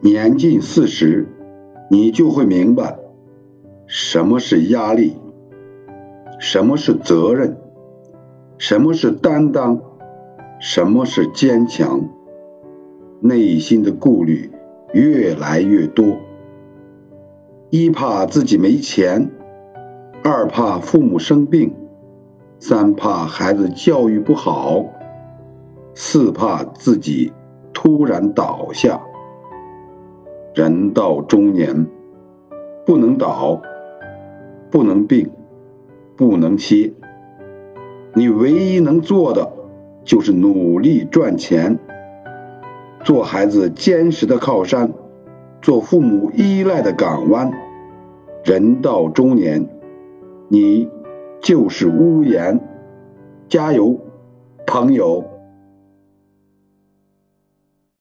年近四十，你就会明白什么是压力，什么是责任，什么是担当，什么是坚强。内心的顾虑越来越多：一怕自己没钱，二怕父母生病，三怕孩子教育不好，四怕自己突然倒下。人到中年，不能倒，不能病，不能歇。你唯一能做的就是努力赚钱，做孩子坚实的靠山，做父母依赖的港湾。人到中年，你就是屋檐。加油，朋友！